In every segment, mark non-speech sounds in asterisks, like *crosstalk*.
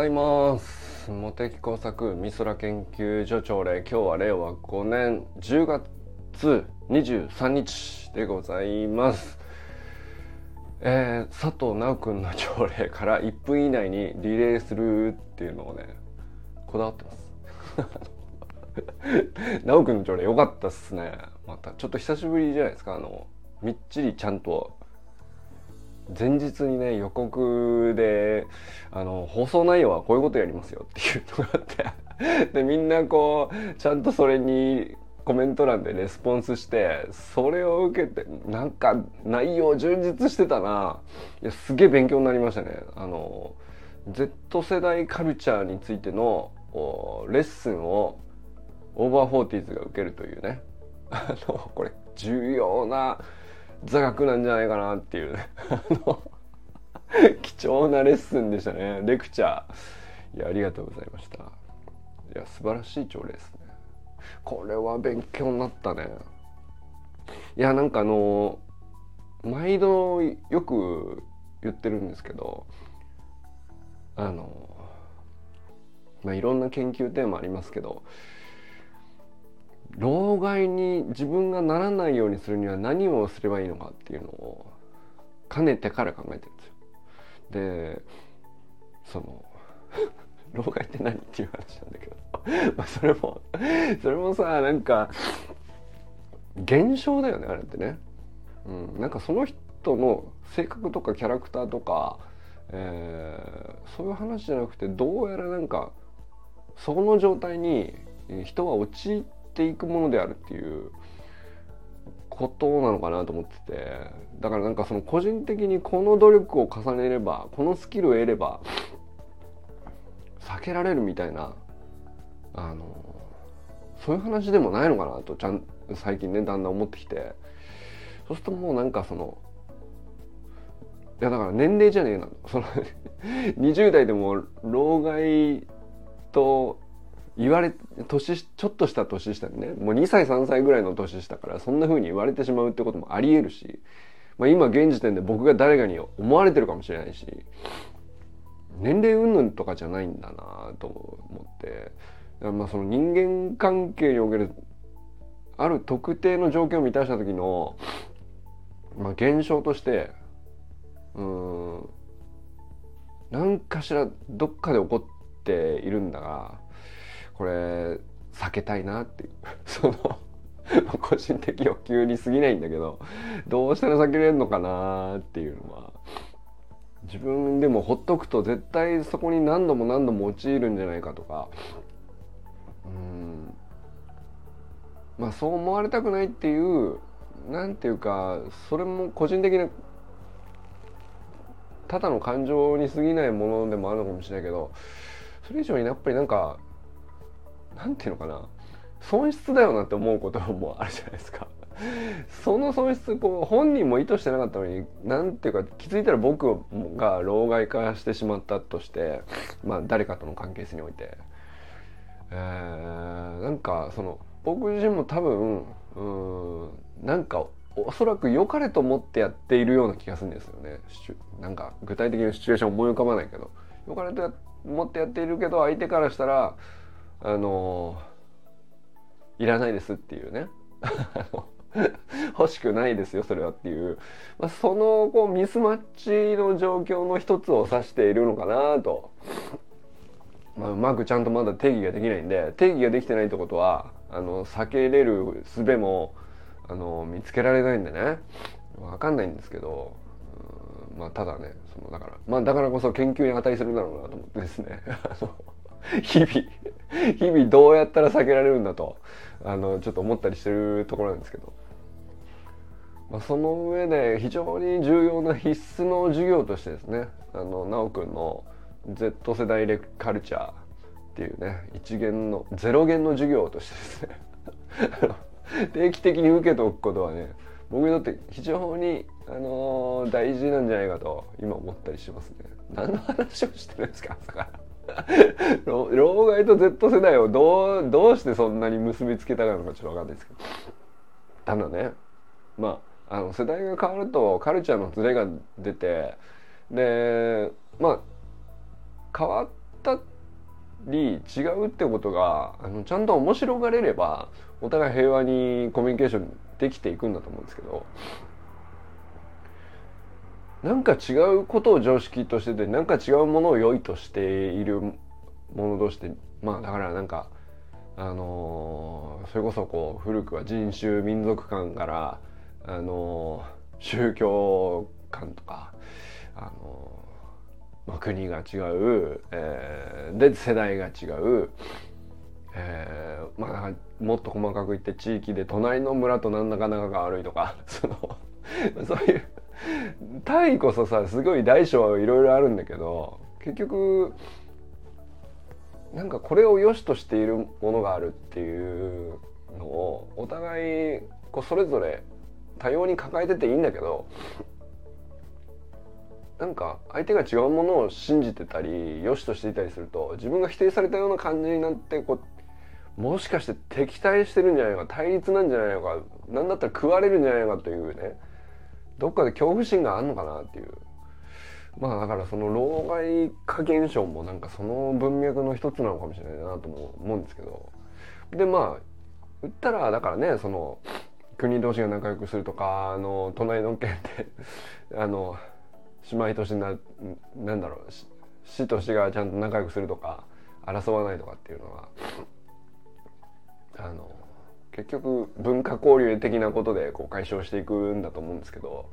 ございます。茂木工作美空研究所長令今日は令和5年10月23日でございます。えー、佐藤直君の朝礼から1分以内にリレーするっていうのをねこだわってます。*laughs* 直君の朝礼良かったっすね。またちょっと久しぶりじゃないですか。あのみっちりちゃんと前日にね予告であの放送内容はこういうことやりますよっていうのがあって *laughs* でみんなこうちゃんとそれにコメント欄でレスポンスしてそれを受けてなんか内容充実してたな。いやすげえ勉強になりましたね。あの Z 世代カルチャーについてのレッスンを over forties が受けるというね。*laughs* あのこれ重要な座学なんじゃないかなっていう。*laughs* 貴重なレッスンでしたね。レクチャー。いやありがとうございました。いや素晴らしい朝礼ですね。これは勉強になったね。いやなんかあの毎度よく言ってるんですけどあのまあいろんな研究テーマありますけど老害に自分がならないようにするには何をすればいいのかっていうのをかねてから考えてるんですよ。でその *laughs* 老害って何っていう話なんだけど *laughs* まあそれもそれもさなんか現象だよねあれってね。うん、なんかその人の性格とかキャラクターとか、えー、そういう話じゃなくてどうやらなんかその状態に人は陥ってていくものであるっていうことなのかなと思ってて。だからなんかその個人的にこの努力を重ねればこのスキルを得れば避けられるみたいなあのそういう話でもないのかなとちゃん最近ねだんだん思ってきて。そうするともうなんかそのいやだから年齢じゃねえなその *laughs* 20代でも老害と言われ年ちょっとした年下にね。もう2歳3歳ぐらいの年下からそんな風に言われてしまうってこともありえるし、まあ、今現時点で僕が誰かに思われてるかもしれないし年齢云々とかじゃないんだなと思ってまあその人間関係におけるある特定の条件を満たした時の、まあ、現象としてうん何かしらどっかで起こっているんだがこれ避けたいなっていう。*laughs* その *laughs* 個人的欲求に過ぎないんだけどどうしたら避けれるのかなっていうのは。自分でもほっとくと絶対そこに何度も何度も陥るんじゃないかとか。うん。まあそう思われたくないっていうなんていうかそれも個人的なただの感情に過ぎないものでもあるのかもしれないけどそれ以上にやっぱりなんかなんていうのかな。損失だよなって思うこともあるじゃないですか。その損失こう本人も意図してなかったのに何ていうか気づいたら僕が老害化してしまったとしてまあ誰かとの関係性において、えー、なんかその僕自身も多分うんなんかおそらく良かれと思ってやっているような気がするんですよね。なんか具体的なシチュエーション思い浮かばないけど。良かれと思ってやっているけど相手からしたらあのいらないですっていうね。*laughs* 欲しくないですよそれはっていう、まあ、そのこうミスマッチの状況の一つを指しているのかなと、まあ、うまくちゃんとまだ定義ができないんで定義ができてないってことはあの避けれる術もあの見つけられないんでね。分かんないんですけどまあただねそのだからまあだからこそ研究に値するだろうなと思ってですね。*laughs* *laughs* 日々日々どうやったら避けられるんだとあのちょっと思ったりしてるところなんですけど、まあ、その上で非常に重要な必須の授業としてですねあの直くんの Z 世代レカルチャーっていうね一元のゼロ元の授業としてですね *laughs* 定期的に受けておくことはね僕にとって非常に、あのー、大事なんじゃないかと今思ったりしますね。何の話をしてるんですか朝から。*laughs* 老害と Z 世代をどうどうしてそんなに結びつけたかのかちょっと分かんないですけど。ただねまああの世代が変わるとカルチャーのズレが出てでまあ変わったり違うってことがあのちゃんと面白がれればお互い平和にコミュニケーションできていくんだと思うんですけど。なんか違うことを常識としててなんか違うものを良いとしているもの同士でまあだからなんかあのー、それこそこう古くは人種民族間からあのー、宗教観とかあのー、まあ、国が違う、えー、で世代が違う、えー、まあもっと細かく言って地域で隣の村と何だか仲が悪いとか *laughs* そのそういうタイこそさすごい大小いろいろあるんだけど結局なんかこれを良しとしているものがあるっていうのをお互いこうそれぞれ多様に抱えてていいんだけどなんか相手が違うものを信じてたり良しとしていたりすると自分が否定されたような感じになってこうもしかして敵対してるんじゃないか対立なんじゃないのか何だったら食われるんじゃないかというね。どっかで恐怖心があるのかなっていう。まあだからその老害化現象もなんかその文脈の一つなのかもしれないなとも思うんですけど。でまあ言ったらだからねその国同士が仲良くするとかあの隣の県で *laughs* あの姉妹都市ななんだろう市と市がちゃんと仲良くするとか争わないとかっていうのはあの結局文化交流的なことでこう解消していくんだと思うんですけど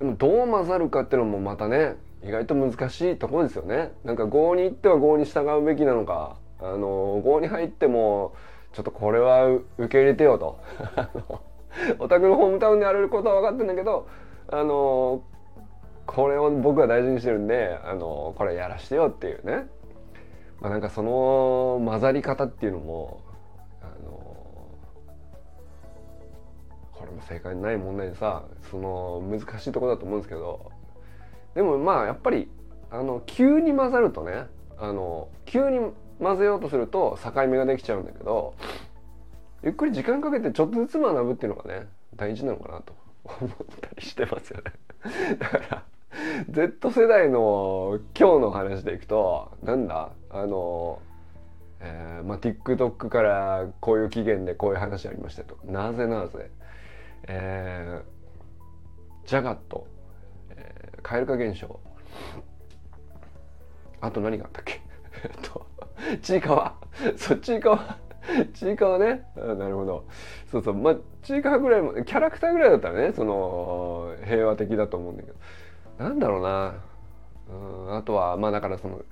でもどう混ざるかっていうのもまたね意外と難しいところですよね。なんか合に行っては合に従うべきなのかあの合に入ってもちょっとこれは受け入れてよと *laughs* お宅のホームタウンでやれることは分かってんだけどあのこれを僕は大事にしてるんであのこれやらしてよっていうねまあ、なんかその混ざり方っていうのもあのこれも正解ない問題でさ。その難しいところだと思うんですけど。でもまあやっぱりあの急に混ざるとねあの急に混ぜようとすると境目ができちゃうんだけどゆっくり時間かけてちょっとずつ学ぶっていうのがね大事なのかなと。思ったりしてますよね。だから Z 世代の今日の話でいくとなんだ？あの、えー、まあ TikTok からこういう期限でこういう話ありましたと。なぜなぜ？えー、ジャガット、えー、蛙化現象。あと何があったっけ？*laughs* えっとちいかわ。そっちいかわ。ちいかわね。なるほど。そうそう。まあちいかわぐらいもキャラクターぐらいだったらねその平和的だと思うんだけど。なんだろうな。うんあとはまあだからその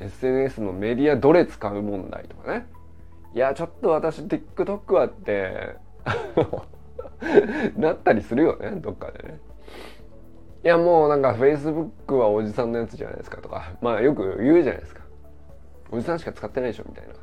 SNS のメディアどれ使う問題とかね。いやちょっと私 TikTok はって *laughs* なったりするよねどっかでね。いやもうなんか Facebook はおじさんのやつじゃないですかとかまあよく言うじゃないですか。おじさんしか使ってないでしょみたいな。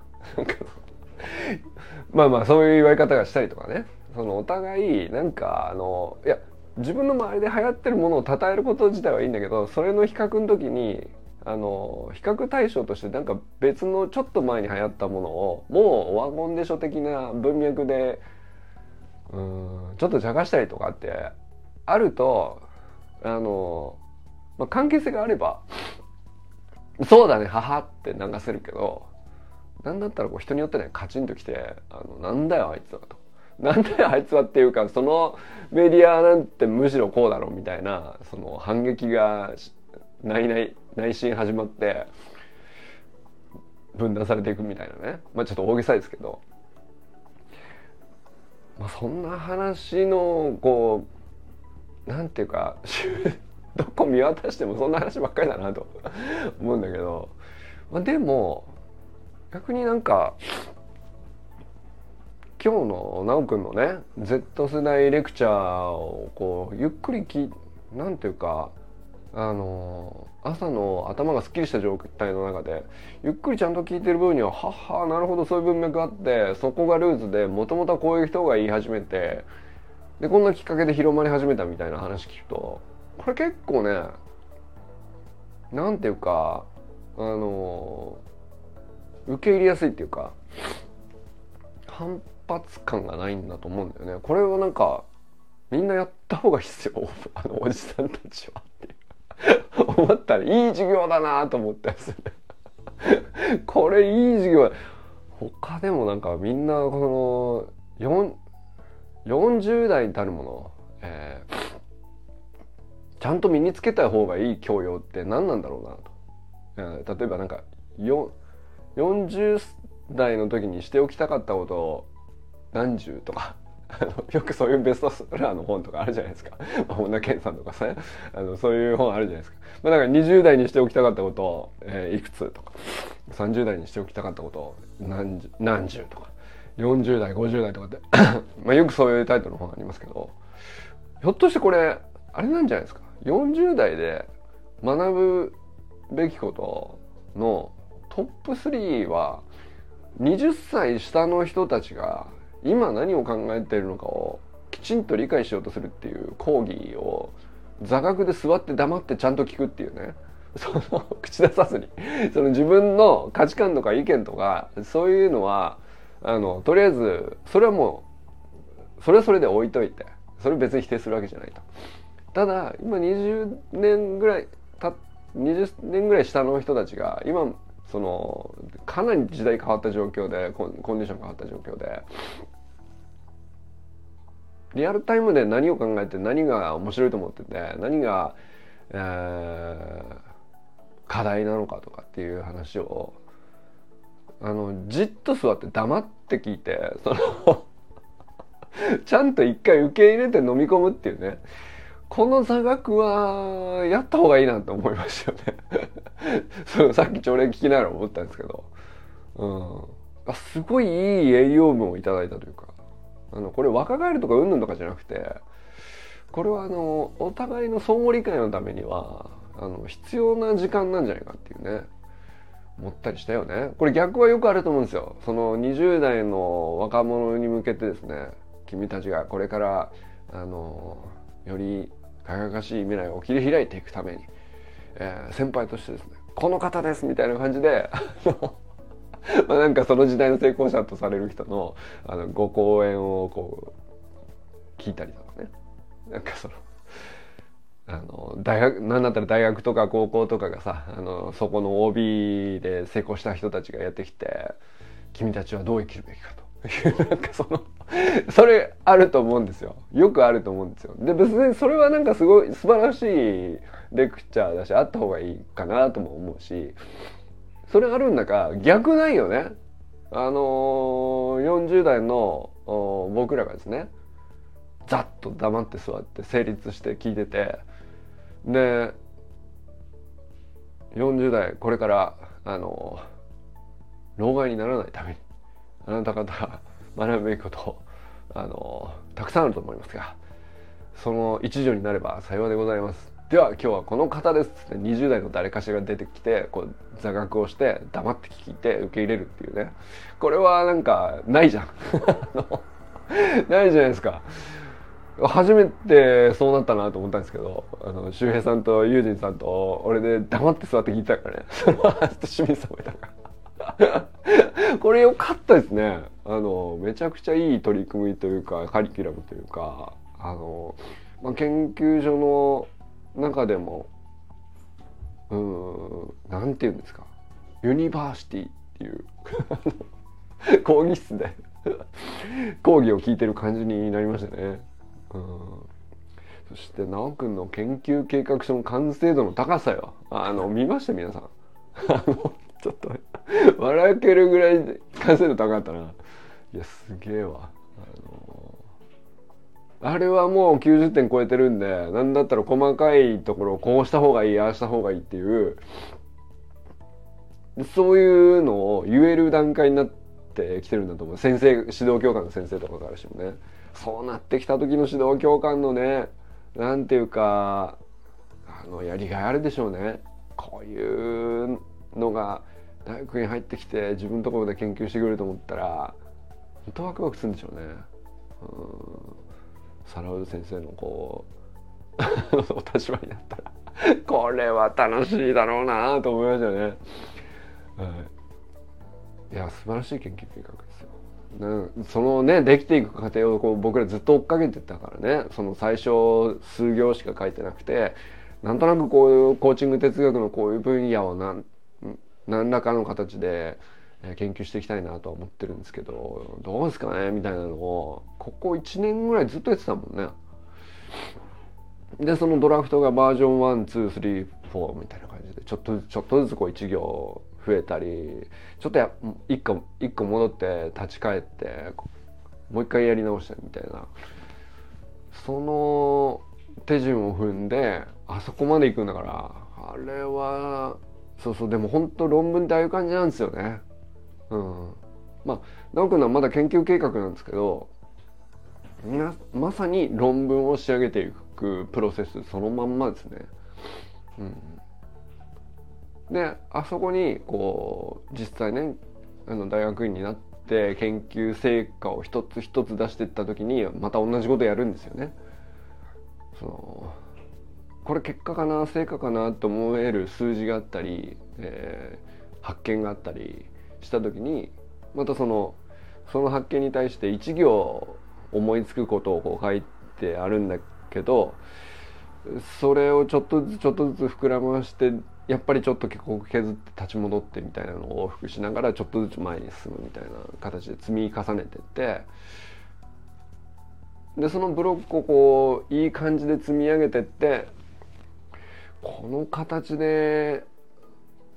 まあまあそういう言われ方がしたりとかね。そのお互いなんかあのいや自分の周りで流行ってるものを称えること自体はいいんだけどそれの比較の時にあの比較対象としてなんか別のちょっと前に流行ったものをもうワコンでしょ的な文脈でうんちょっと茶化したりとかってあるとあの、まあ、関係性があればそうだね母って流せるけどなんだったらこう人によってねカチンときて「あのなんだよあいつは」と。なんだよあいつはっていうかそのメディアなんてむしろこうだろうみたいなその反撃が内内内心始まって分断されていくみたいなね。まあちょっと大げさですけど、まあ、そんな話のこうなんていうか *laughs* どこ見渡してもそんな話ばっかりだなと *laughs* 思うんだけど、まあ、でも逆になんか今日の奈くんのね Z 世代レクチャーをこうゆっくりきなんていうかあの朝の頭がすっきりした状態の中でゆっくりちゃんと聞いてる分にはははなるほどそういう文脈あってそこがルーツでもともとはこういう人が言い始めてでこんなきっかけで広まり始めたみたいな話聞くとこれ結構ねなんていうかあの受け入れやすいっていうか反発感がないんだと思うんだよね。これはなんかみんなやった方がいいっすよ。あのおじさんたちはって *laughs* 思ったらいい授業だなと思ったんですよね。*laughs* これいい授業。他でもなんかみんなこの40代にたるもの、えー、ちゃんと身につけた方がいい教養って何なんだろうなと。え。例えばなんか40代の時にしておきたかったことを何十とか。あのよくそういうベストセラーの本とかあるじゃないですか。本田健さんとかさあのそういう本あるじゃないですか、まあ、だから20代にしておきたかったことを、えー、いくつとか。30代にしておきたかったこと何十何十とか。40代50代とかって。*coughs* まあよくそういうタイトルの本ありますけど。ひょっとしてこれあれなんじゃないですか。40代で学ぶべきことのトップ3は20歳下の人たちが今何を考えているのかをきちんと理解しようとするっていう講義を座学で座って黙ってちゃんと聞くっていうね *laughs* その口出さずに *laughs* その自分の価値観とか意見とかそういうのはあのとりあえずそれはもうそれはそれで置いといてそれ別に否定するわけじゃないと。ただ今20年ぐらいた20年ぐらい下の人たちが今そのかなり時代変わった状況でコンディション変わった状況でリアルタイムで何を考えて何が面白いと思ってて何が、えー、課題なのかとかっていう話をあのじっと座って黙って聞いてその *laughs* ちゃんと一回受け入れて飲み込むっていうね。この座学はやった方がいいなと思いましたよね。*laughs* そさっき朝礼聞きながら思ったんですけど、うん、あすごいいい栄養分をいただいたというか。あのこれ若返るとかうんぬんとかじゃなくてこれはあのお互いの相互理解のためにはあの必要な時間なんじゃないかっていうね思ったりしたよね。これ逆はよくあると思うんですよ。その20代の若者に向けてですね君たちがこれからあのより輝かしい未来を切り開いていくために、えー、先輩としてですねこの方ですみたいな感じで *laughs* まあなんかその時代の成功者とされる人のあのご講演をこう聞いたりとかね。なんかそのあの大学なんだったら大学とか高校とかがさあのそこの OB で成功した人たちがやってきて君たちはどう生きるべきかと。い *laughs* うなんかそのそれあると思うんですよ。よくあると思うんですよ。で別にそれはなんかすごい素晴らしいレクチャーだしあった方がいいかなとも思うしそれあるんだか逆ないよね。あのー、40代の僕らがですねざっと黙って座って成立して聞いててで40代これからあの老害にならないためにあなた方学ぶべきことあのたくさんあると思いますがその一助になれば幸いでございます。では今日はこの方です。って20代の誰かしらが出てきてこう座学をして黙って聞いて受け入れるっていうね。これはなんかないじゃん。*laughs* ないじゃないですか。初めてそうなったなと思ったんですけどあの周平さんとユージンさんと俺で黙って座って聞いてたからね。その話清水さんもいたから。*laughs* これ良かったですね。あのめちゃくちゃいい取り組みというかカリキュラムというかあの、まあ、研究所の中でもうんなんて言うんですか？ユニバーシティっていう *laughs* 講義室で講義を聞いてる感じになりましたね。うん。そして修くんの研究計画書の完成度の高さよ。あの見ました？皆さん。*laughs* あのちょっと笑けるぐらい完成度高かったな。いやすげえわ。あのあれはもう90点超えてるんでなんだったら細かいところをこうした方がいいああした方がいいっていう。そういうのを言える段階になってきてるんだと思う。先生指導教官の先生とかからしてもね。そうなってきた時の指導教官のねなんていうかあのやりがいあるでしょうね。こういうのが大学に入ってきて自分のところで研究してくれると思ったら本当ワクワクするんでしょうね。うん。サラウド先生のこう *laughs* お立場になったらこれは楽しいだろうなと思いましたね。はい、いや素晴らしい研究計画ですよ。そのねできていく過程をこう僕らずっと追っかけてたからねその最初数行しか書いてなくてなんとなくこういうコーチング哲学のこういう分野を何何らかの形で研究していきたいなとは思ってるんですけどどうですかねみたいなのをここ1年ぐらいずっとやってたもんね。でそのドラフトがバージョン123みたいな感じでちょっとずつちょっとずつこう1行増えたりちょっとや1個1個戻って立ち返ってもう一回やり直したみたいなその手順を踏んであそこまで行くんだからあれはそうそうでも本当論文ってああいう感じなんですよね。うん、まあ直くんはまだ研究計画なんですけどまさに論文を仕上げていくプロセスそのまんまですね。うん、であそこにこう実際ねあの大学院になって研究成果を一つ一つ出していった時にまた同じことやるんですよね。そのこれ結果かな成果かなと思える数字があったり、えー、発見があったりした時にまたそのその発見に対して一行思いつくことをこう書いてあるんだけどそれをちょっとずつちょっとずつ膨らましてやっぱりちょっと結構削って立ち戻ってみたいなのを往復しながらちょっとずつ前に進むみたいな形で積み重ねてってでそのブロックをこういい感じで積み上げてってこの形で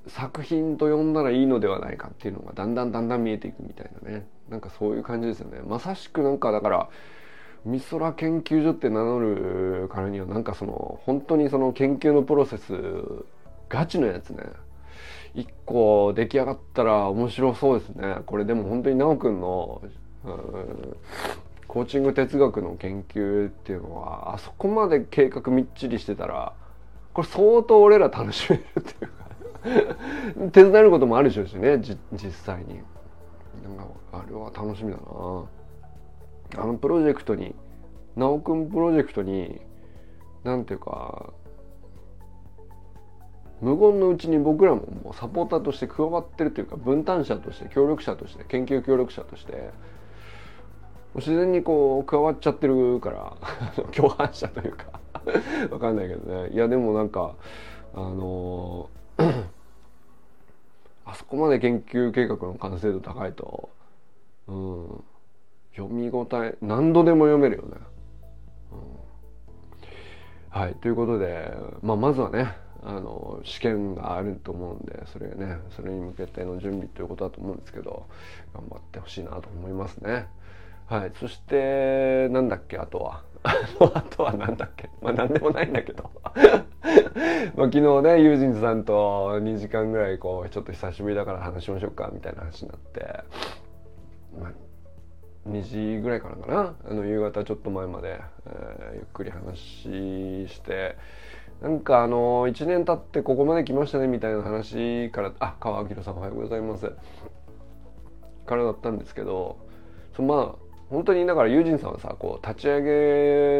作品と呼んだらいいのではないかっていうのがだんだんだんだん見えていくみたいなね。なんかそういう感じですよね。まさしくなんかだから美空研究所って名乗るからにはなんかその本当にその研究のプロセスガチのやつね。一個出来上がったら面白そうですね。これでも本当に奈くんのコーチング哲学の研究っていうのはあそこまで計画みっちりしてたらこれ相当俺ら楽しめるっていう。*laughs* 手伝えることもあるでしょうしね実際に。なんかあれは楽しみだな。あのプロジェクトに直くんプロジェクトになんていうか無言のうちに僕らももうサポーターとして加わってるというか分担者として協力者として研究協力者として自然にこう加わっちゃってるから *laughs* 共犯者というかわかんないけどね。いやでもなんかあのあそこまで研究計画の完成度高いと、うん、読み応え何度でも読めるよね。うん、はいということで、まあ、まずはねあの試験があると思うんでそれねそれに向けての準備ということだと思うんですけど頑張ってほしいなと思いますね。はい、そしてなんだっけあとはあとはなんだっけ？まあ何でもないんだけど。*laughs* まあ昨日ねユージンさんと2時間ぐらいこうちょっと久しぶりだから話しましょうかみたいな話になって、まあ、2時ぐらいからかな？あの夕方ちょっと前まで、えー、ゆっくり話して。なんかあの1年経ってここまで来ましたねみたいな話からあ川明さんおはようございます。からだったんですけどそまあ本当にだからユージンさんはさこう立ち上げ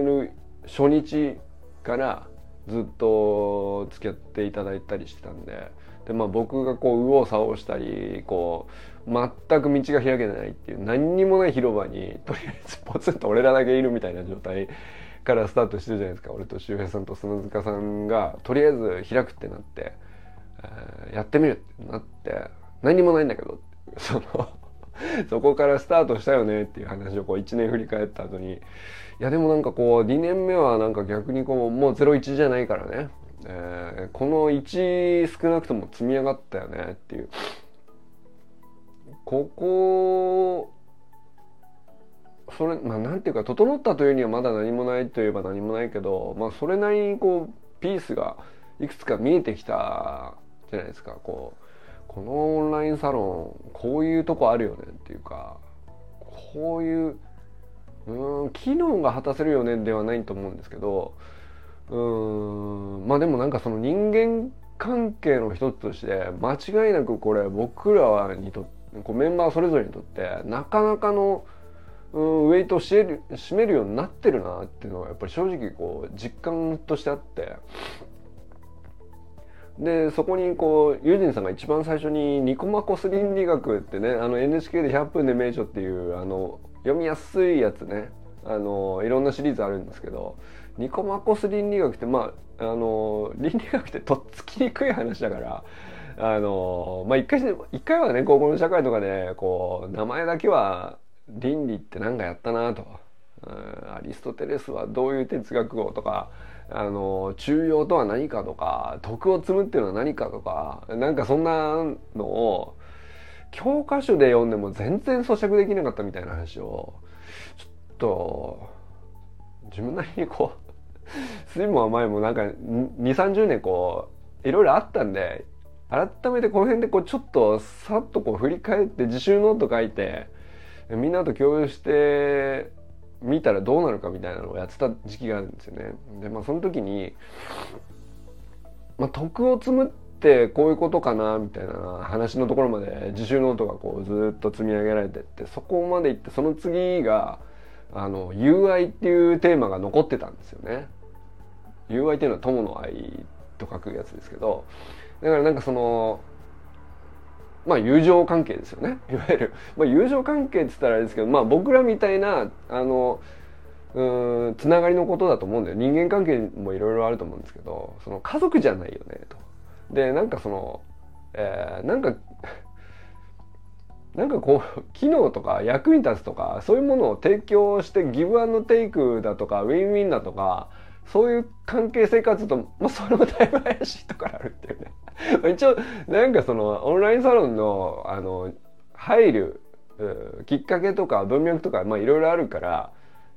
る初日からずっと付き合っていただいたりしてたんでで、まあ、僕がこう右往左往したりこう全く道が開けないっていう何にもない広場にとりあえずポツンと俺らだけいるみたいな状態からスタートしてるじゃないですか。俺と周平さんと砂塚さんがとりあえず開くってなって、えー、やってみるってなって何にもないんだけどその *laughs* そこからスタートしたよねっていう話をこう1年振り返った後に。いやでもなんかこう2年目はなんか逆にこうもう01じゃないからね、えー、この1少なくとも積み上がったよねっていう。ここそれまあなんていうか整ったというにはまだ何もないといえば何もないけどまあそれなりにこうピースがいくつか見えてきたじゃないですか。こうこのオンラインサロンこういうとこあるよねっていうかこういううん機能が果たせるよねではないと思うんですけどうんまあでもなんかその人間関係の一つとして間違いなくこれ僕らにとこうメンバーそれぞれにとってなかなかのうんウェイトを占めるようになってるなっていうのはやっぱり正直こう実感としてあって。でそこにこうユージンさんが一番最初に「ニコマコス倫理学」ってねあの NHK で「100分で名著」っていうあの読みやすいやつね。あのいろんなシリーズあるんですけどニコマコス倫理学ってまああの倫理学ってとっつきにくい話だからあのまあ一回一回はね高校の社会とかでこう名前だけは倫理って何かやったなと、うんアリストテレスはどういう哲学をとかあの中庸とは何かとか徳を積むっていうのは何かとかなんかそんなのを教科書で読んでも全然咀嚼できなかったみたいな話をちょっと自分なりにこう *laughs* 酸いも甘いもなんか2 3 0年こういろいろあったんで改めてこの辺でこうちょっとさっとこう振り返って自習ノート書いてみんなと共有してみたらどうなるかみたいなのをやってた時期があるんですよね。でまあその時に、まあ、徳を積むってこういうことかなみたいな話のところまで自習ノートがこうずっと積み上げられてってそこまで行ってその次があの友愛っていうテーマが残ってたんですよね。友愛っていうのは友の愛と書くやつですけどだからなんかそのまあ友情関係ですよね。*laughs* いわゆる、まあ、友情関係って言ったらあれですけどまあ僕らみたいなあのうんつながりのことだと思うんだよ。人間関係もいろいろあると思うんですけどその家族じゃないよねと。でなんかその、えー、なんか *laughs* なんかこう機能とか役に立つとかそういうものを提供してギブアンドテイクだとかウィンウィンだとかそういう関係生活と、まあ、それもだいぶ怪しいところあるっていうね。*laughs* 一応なんかそのオンラインサロンのあの入るきっかけとか文脈とかまあいろいろあるから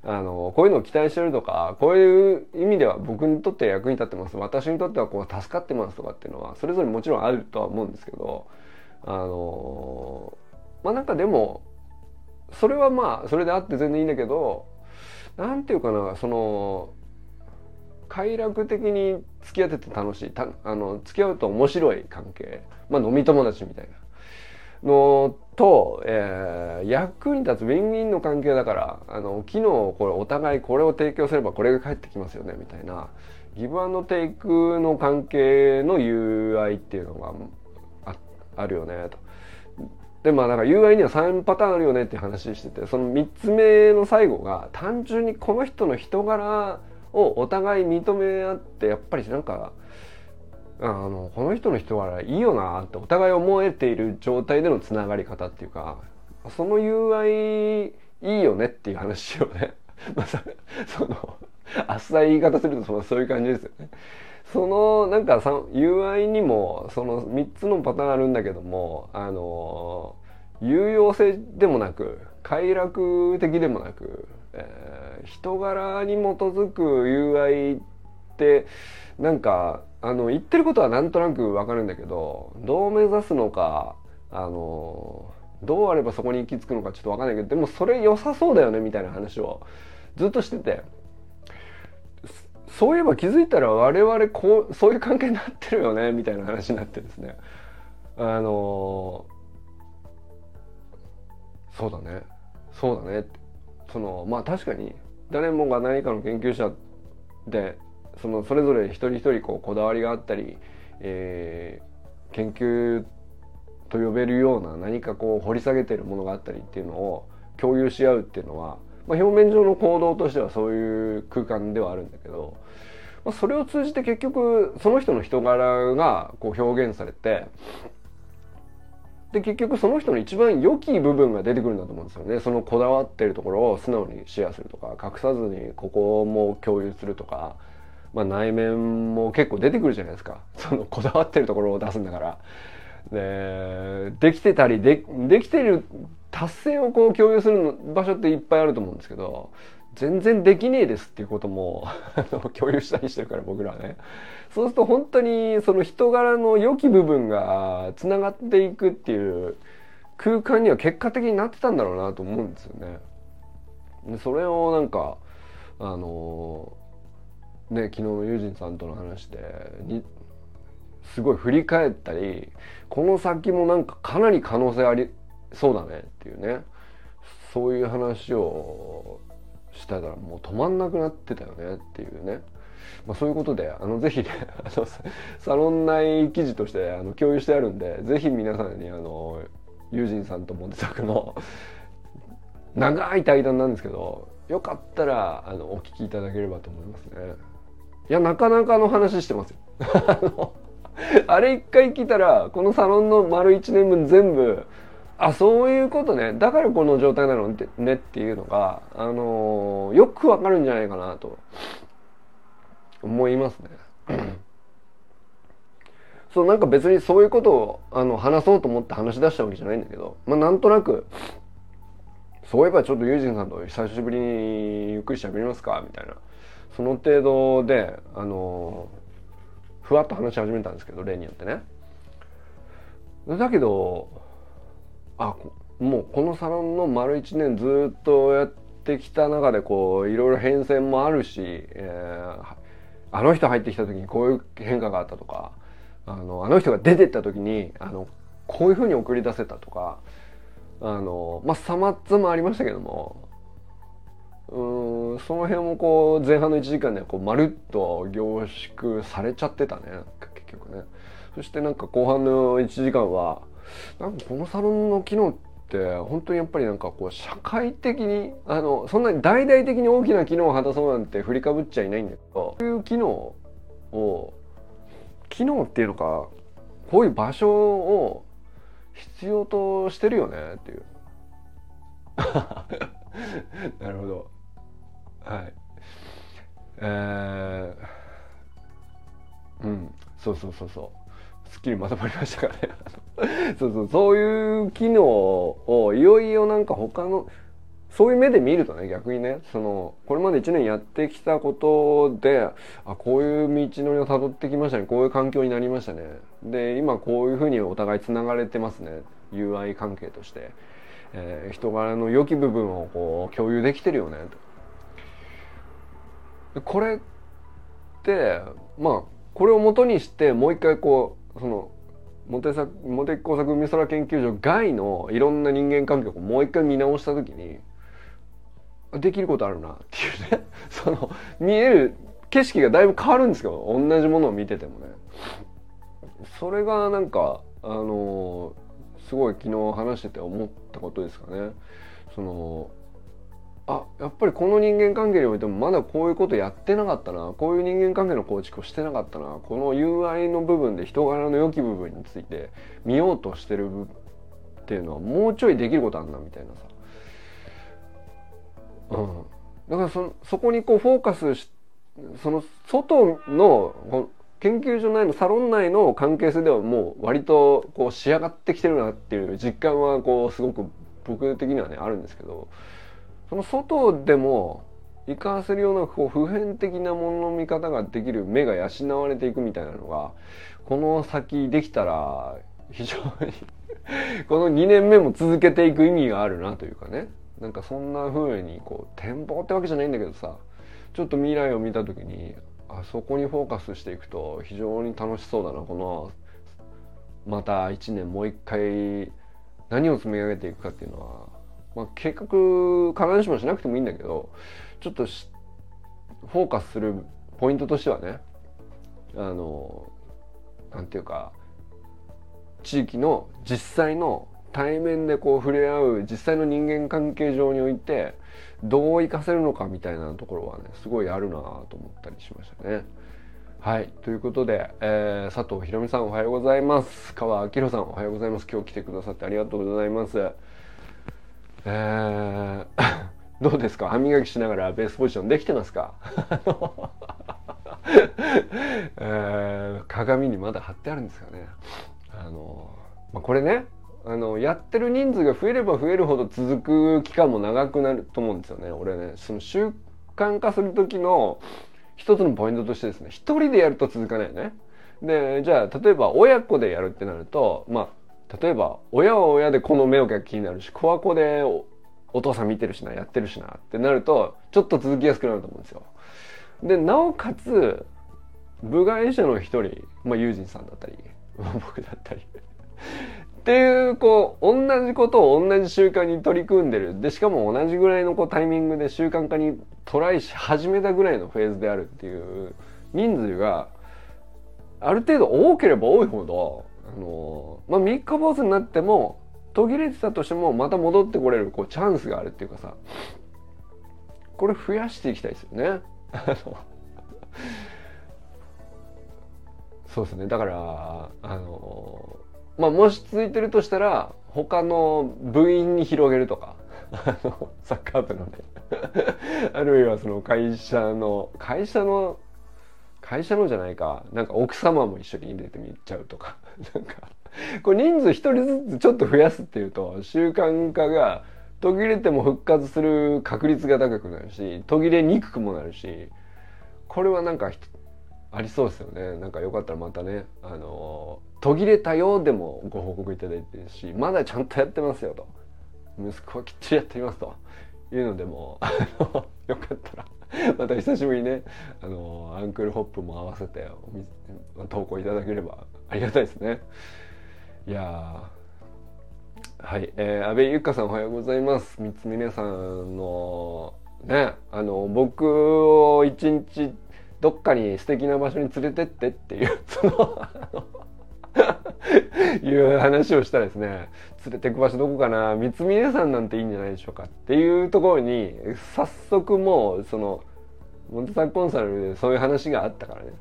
あのこういうのを期待してるとかこういう意味では僕にとって役に立ってます。私にとってはこう助かってますとかっていうのはそれぞれもちろんあるとは思うんですけどあのまあなんかでもそれはまあそれであって全然いいんだけどなんていうかなその快楽的に付き合ってて楽しいたあの付き合うと面白い関係まあ飲み友達みたいなのと、えー、役に立つウィンウィンの関係だからあの昨日これお互いこれを提供すればこれが返ってきますよねみたいなギブアンドテイクの関係の友愛っていうのがああるよねと。でまあだから友愛には3パターンあるよねって話しててその3つ目の最後が単純にこの人の人柄をお互い認め合ってやっぱりなんかあのこの人の人柄いいよなってお互い思えている状態でのつながり方っていうかその友愛いいよねっていう話をね *laughs* まあそのあっさい言い方するとそのそういう感じですよね。そのなんか友愛にもその3つのパターンあるんだけどもあの有用性でもなく快楽的でもなくえー、人柄に基づく友愛ってなんかあの言ってることはなんとなくわかるんだけどどう目指すのかあのどうあればそこに行き着くのかちょっとわかんないけどでもそれ良さそうだよねみたいな話をずっとしてて。そういえば気づいたら我々こうそういう関係になってるよねみたいな話になってですね。あのそうだね。そうだねそのまあ確かに誰もが何かの研究者でそのそれぞれ一人一人こうこだわりがあったり、えー、研究と呼べるような何かこう掘り下げてるものがあったりっていうのを共有し合うっていうのは、まあ、表面上の行動としてはそういう空間ではあるんだけど、まあ、それを通じて結局その人の人柄がこう表現されてで結局その人の一番良き部分が出てくるんだと思うんですよねそのこだわってるところを素直にシェアするとか隠さずにここも共有するとか、まあ、内面も結構出てくるじゃないですかそのこだわってるところを出すんだから。でできてたりでできてる達成をこう共有する場所っていっぱいあると思うんですけど全然できねえですっていうことも共有したりしてるから僕らはねそうすると本当にその人柄の良き部分がつながっていくっていう空間には結果的になってたんだろうなと思うんですよね。でそれをなんかあのね昨日のユージンさんとの話ですごい振り返ったりこの先もなんかかなり可能性ありそうだねっていうねそういう話をしたらもう止まんなくなってたよねっていうね。まあ、そういうことであのぜひね *laughs* あのサロン内記事としてあの共有してあるんでぜひ皆さんにあの友人さんとモテ作の長い対談なんですけどよかったらあのお聞きいただければと思いますねいやなかなかの話してますよ *laughs* あの、あれ一回聞いたらこのサロンの丸1年分全部あそういうことねだからこの状態なのねっていうのが、あのー、よくわかるんじゃないかなと思いますね。*clears throat* そうなんか別にそういうことをあの話そうと思って話し出したわけじゃないんだけど、まあ、なんとなくそういえばちょっとユージンさんと久しぶりにゆっくりしゃべりますかみたいなその程度であのふわっと話し始めたんですけど例によってね。だけどあもうこのサロンの丸1年ずっとやってきた中でこういろいろ変遷もあるし、えー、あの人入ってきた時にこういう変化があったとかあのあの人が出てった時にあのこういうふうに送り出せたとかあのまあさまつもありましたけどもうんその辺もこう前半の1時間でこうまるっと凝縮されちゃってたね結局ね。そしてなんか後半の1時間はなんかこのサロンの機能って本当にやっぱりなんかこう社会的にあのそんなに大々的に大きな機能を果たそうなんて振りかぶっちゃいないんだけどそういう機能を機能っていうのかこういう場所を必要としてるよねっていう。*laughs* なるほど。はい。えー、うん。そうそうそうそう。すっきりまとまりましたからね。そうそうそういう機能をいよいよなんか他のそういう目で見るとね逆にねそのこれまで1年やってきたことであこういう道のりをたどってきましたねこういう環境になりましたね。で今こういうふうにお互いつながれてますね友愛関係として、えー、人柄の良き部分をこう共有できてるよねと。これってまあこれをもとにしてもう一回こうそのモテモテ工作海空研究所外のいろんな人間関係をもう一回見直した時にできることあるなっていうね。*laughs* その見える景色がだいぶ変わるんですけど同じものを見ててもね。それがなんかあのすごい昨日話してて思ったことですかね。そのあやっぱりこの人間関係においてもまだこういうことやってなかったな。こういう人間関係の構築をしてなかったな。この友愛の部分で人柄の良き部分について見ようとしてるっていうのはもうちょいできることあんなみたいなさ。うん、だからそそこにこうフォーカスしその外の研究所内のサロン内の関係性ではもう割とこう仕上がってきてるなっていう実感はこうすごく僕的にはねあるんですけど。その外でも生かせるようなこう普遍的なものの見方ができる目が養われていくみたいなのがこの先できたら非常に *laughs* この2年目も続けていく意味があるなというかね。なんかそんな風にこう展望ってわけじゃないんだけどさちょっと未来を見た時にあそこにフォーカスしていくと非常に楽しそうだな。このまた1年もう一回何を積み上げていくかっていうのは、まあ、計画必ずしもしなくてもいいんだけどちょっとフォーカスするポイントとしてはねあのなんていうか地域の実際の対面でこう触れ合う実際の人間関係上においてどう活かせるのかみたいなところはねすごいあるなと思ったりしましたね。はいということで、えー、佐藤ひろみさんおはようございます川明さんおはようございます今日来てくださってありがとうございます。えー *laughs* どうですか？歯磨きしながらベースポジションできてますか？*laughs* えー、鏡にまだ貼ってあるんですかね？あのまあ、これねあのやってる人数が増えれば増えるほど続く期間も長くなると思うんですよね。俺ねその習慣化する時の一つのポイントとしてですね一人でやると続かないよね。でじゃあ例えば親子でやるってなるとまあ例えば親は親でこの目をが気になるし子は子でお父さん見てるしなやってるしなってなるとちょっと続きやすくなると思うんですよ。でなおかつ部外者の一人まあ友人さんだったり *laughs* 僕だったり。っていうこう同じことを同じ習慣に取り組んでる。でしかも同じぐらいのこうタイミングで習慣化にトライし始めたぐらいのフェーズであるっていう人数がある程度多ければ多いほどあのまあ三日坊主になっても途切れてたとしてもまた戻ってこれるこうチャンスがあるっていうかさ。これ増やしていきたいですよね。そうですね。だからあのまあもし続いてるとしたら他の部員に広げるとか。サッカー部のね。あるいはその会社の会社の会社のじゃないか。なんか奥様も一緒に入れてみちゃうとか。*laughs* なんかこれ人数一人ずつちょっと増やすっていうと習慣化が途切れても復活する確率が高くなるし途切れにくくもなるしこれはなんかありそうですよね。なんかよかったらまたねあの途切れたようでもご報告いただいてるしまだちゃんとやってますよと。息子はきっちりやっていますと。いうのでも *laughs* よかったら *laughs* また久しぶりにねあのアンクルホップも合わせて投稿いただければありがたいですね。いやはい、えー、安倍ゆかさんおはようございます。三つ峰さんのねあの僕を一日どっかに素敵な場所に連れてってっていうそのいう話をしたらですね連れてく場所どこかな三峰さんなんていいんじゃないでしょうかっていうところに早速もうそのモンテサンコンサルでそういう話があったからね。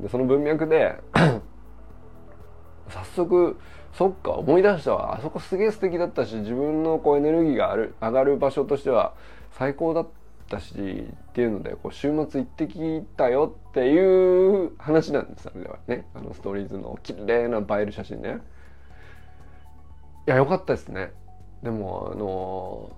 でその文脈で *clears throat* 早速そっか思い出したわ。あそこすげえ素敵だったし自分のこうエネルギーがある上がる場所としては最高だったしっていうのでこう週末行ってきたよっていう話なんですあれでは。ね。あのストーリーズの綺麗な映える写真ね。いや良かったですね。でもあの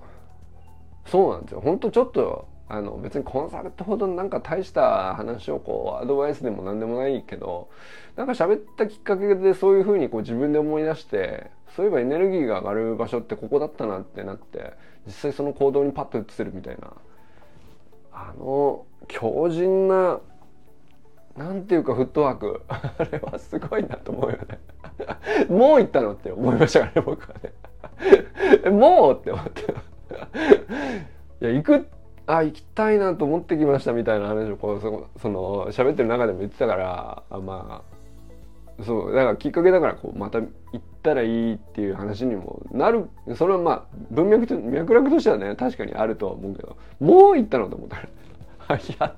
そうなんですよ。ほんとちょっとあの別にコンサルってほどなんか大した話をこうアドバイスでも何でもないけどなんか喋ったきっかけでそういうふうにこう自分で思い出してそういえばエネルギーが上がる場所ってここだったなってなって実際その行動にパッと移せるみたいなあの強靭ななんていうかフットワーク。*laughs* あれはすごいなと思うよね。*laughs* もう行ったのって思いましたからね僕はね。*laughs* もうって思って。いや行くあ行きたいなと思ってきましたみたいな話をこうそその喋ってる中でも言ってたからあまあそうだからきっかけだからこうまた行ったらいいっていう話にもなる。それはまあ文脈と脈絡としてはね確かにあるとは思うけどもう行ったのと思ったら *laughs* いや。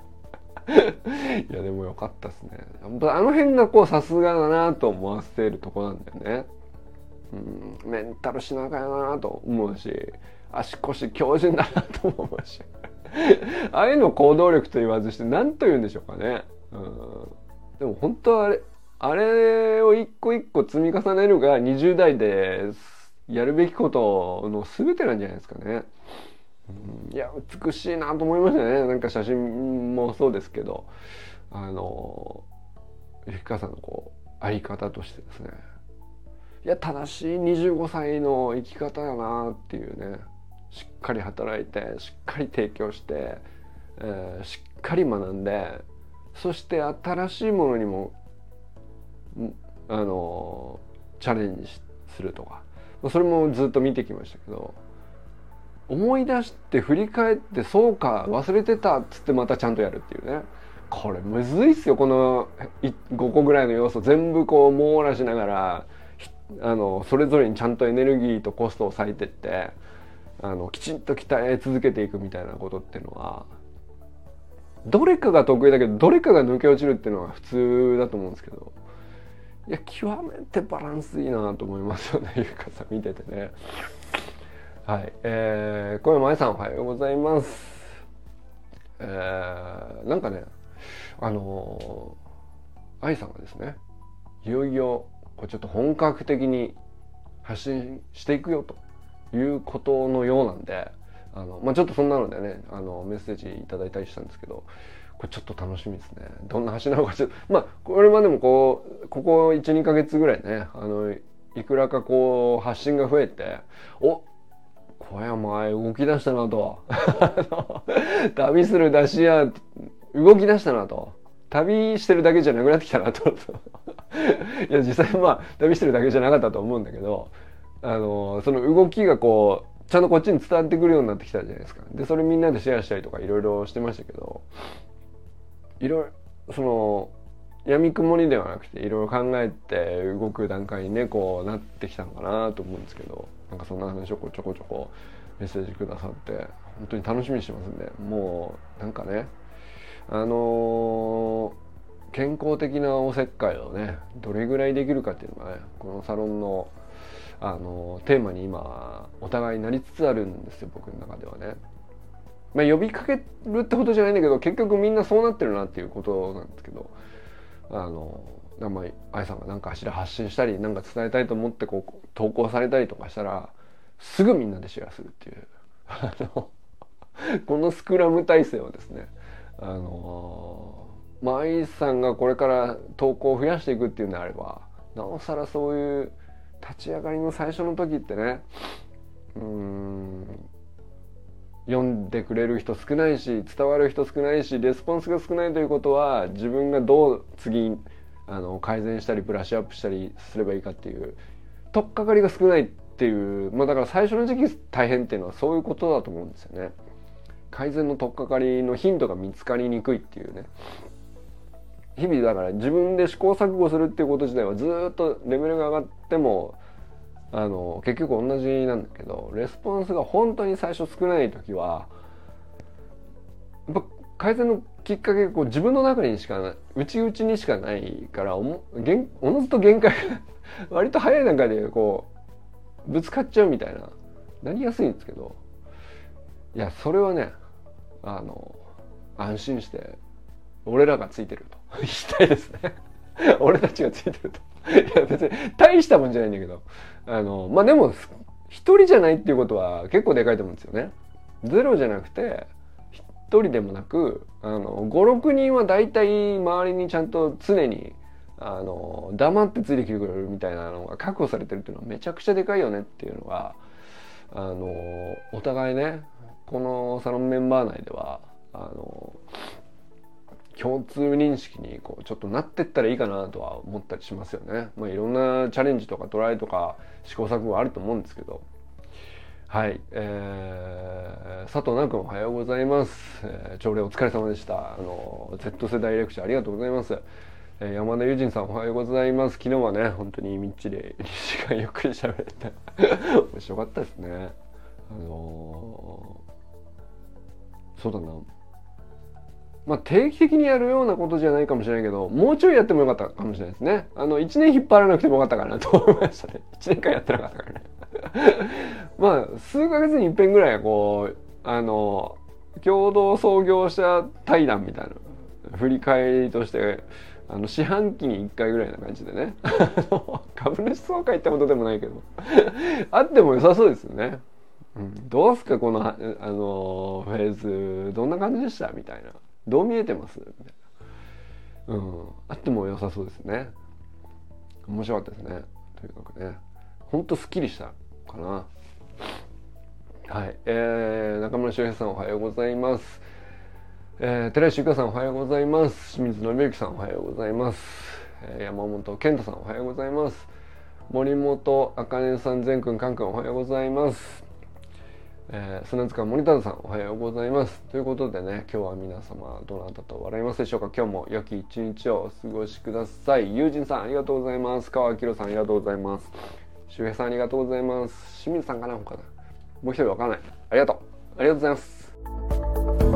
*laughs* いやでもよかったっすね。あの辺がこうさすがだなと思わせるとこなんだよね。うんメンタルしながらだなと思うし足腰強靭だなと思うし。*laughs* ああいうの行動力と言わずして何と言うんでしょうかね。うん、でも本当はあれあれを一個一個積み重ねるが20代でやるべきことの全てなんじゃないですかね。いや美しいなと思いましたね。なんか写真もそうですけど。あのゆきかさんのこうあり方としてですね。いや正しい25歳の生き方だなっていうね。しっかり働いてしっかり提供して、えー、しっかり学んでそして新しいものにもあのチャレンジするとか。それもずっと見てきましたけど思い出して振り返ってそうか忘れてたっつってまたちゃんとやるっていうね。これむずいっすよこの5個ぐらいの要素。全部こう網羅しながらあのそれぞれにちゃんとエネルギーとコストを割いてってあのきちんと鍛え続けていくみたいなことっていうのはどれかが得意だけどどれかが抜け落ちるっていうのが普通だと思うんですけどいや極めてバランスいいなと思いますよねゆかさん見ててね。はいえー、小山愛さんおはようございます。えー、なんかねあの愛さんがですねいよいよこうちょっと本格的に発信していくよということのようなんであの、まあ、ちょっとそんなのでねあのメッセージいただいたりしたんですけどこれちょっと楽しみですね。どんな橋なのかちょっとまあこれまでもこうここ12か月ぐらいねあのいくらかこう発信が増えてお小山動き出したなと。*laughs* 旅する出しや動き出したなと。旅してるだけじゃなくなってきたなと。*laughs* いや実際まあ旅してるだけじゃなかったと思うんだけどあのその動きがこうちゃんとこっちに伝わってくるようになってきたじゃないですか。でそれみんなでシェアしたりとかいろいろしてましたけどいろいろその闇雲にではなくていろいろ考えて動く段階にねこうなってきたのかなと思うんですけどなんかそんな話をこちょこちょこメッセージくださって本当に楽しみにしてますんでもうなんかねあのー、健康的なおせっかいをねどれぐらいできるかっていうのがねこのサロンのあのテーマに今お互いになりつつあるんですよ僕の中ではね。まあ、呼びかけるってことじゃないんだけど結局みんなそうなってるなっていうことなんですけどあのまあ愛さんが何かしら発信したり何か伝えたいと思ってこう投稿されたりとかしたらすぐみんなでシェアするっていう。このスクラム体制はですねあのまあさんがこれから投稿を増やしていくっていうんであればなおさらそういう立ち上がりの最初の時ってねうん読んでくれる人少ないし伝わる人少ないしレスポンスが少ないということは自分がどう次あの改善したりブラッシュアップしたりすればいいかっていう取っかかりが少ないっていうまあだから最初の時期大変っていうのはそういうことだと思うんですよね。改善の取っかかりの頻度が見つかりにくいっていうね日々だから自分で試行錯誤するっていうこと自体はずっとレベルが上がってもあの結局同じなんだけどレスポンスが本当に最初少ない時はやっぱ改善のきっかけこう自分の中にしかない内々にしかないからおもおのずと限界が *laughs* 割と早い段階でこうぶつかっちゃうみたいななりやすいんですけどいやそれはねあの安心して俺らがついてると言いたいですね。*laughs* 俺たちがついてるといや別に大したもんじゃないんだけどあのまあでも一人じゃないっていうことは結構でかいと思うんですよね。ゼロじゃなくて一人でもなくあの56人は大体周りにちゃんと常にあの黙ってついてきてくれるみたいなのが確保されてるっていうのはめちゃくちゃでかいよねっていうのがあのお互いねこのサロンメンバー内ではあの共通認識にこうちょっとなってったらいいかなとは思ったりしますよね。まあ、いろんなチャレンジとかトライとか試行錯誤あると思うんですけど。はい、えー、佐藤奈君おはようございます。えー、朝礼お疲れ様でした。あの Z 世代レクチャーありがとうございます。えー、山田友人さんおはようございます。昨日はね本当にみっちり2時間ゆっくり喋れて *laughs* 面白かったですね。あのー、そうだな。まあ、定期的にやるようなことじゃないかもしれないけどもうちょいやってもよかったかもしれないですね。あの1年引っ張らなくてもよかったかなと思いましたね。*laughs* 1年間やってなかったからね。*laughs* まあ数ヶ月に一遍ぐらいこうあの共同創業者対談みたいな振り返りとしてあの四半期に1回ぐらいな感じでね。*laughs* 株主総会ってことでもないけど。あっても良さそうですよね、うん、どうすかこのあのフェーズ。どんな感じでした？みたいな。どう見えてます？みたいな。うん。あっても良さそうですね。面白かったですね。というかくね。ほんとすっきりしたかな。はい。えー、中村修平さんおはようございます。えー、寺石由香さんおはようございます。清水信之さんおはようございます。えー、山本健太さんおはようございます。森本茜さん、善くん、かんくんおはようございます。えー、砂塚森田さんおはようございます。ということでね今日は皆様どなたと笑いますでしょうか。今日も良き一日をお過ごしください。友人さんありがとうございます。川明さんありがとうございます。周平さんありがとうございます。清水さんかな他だもう一人わからない。ありがとう。ありがとうございます。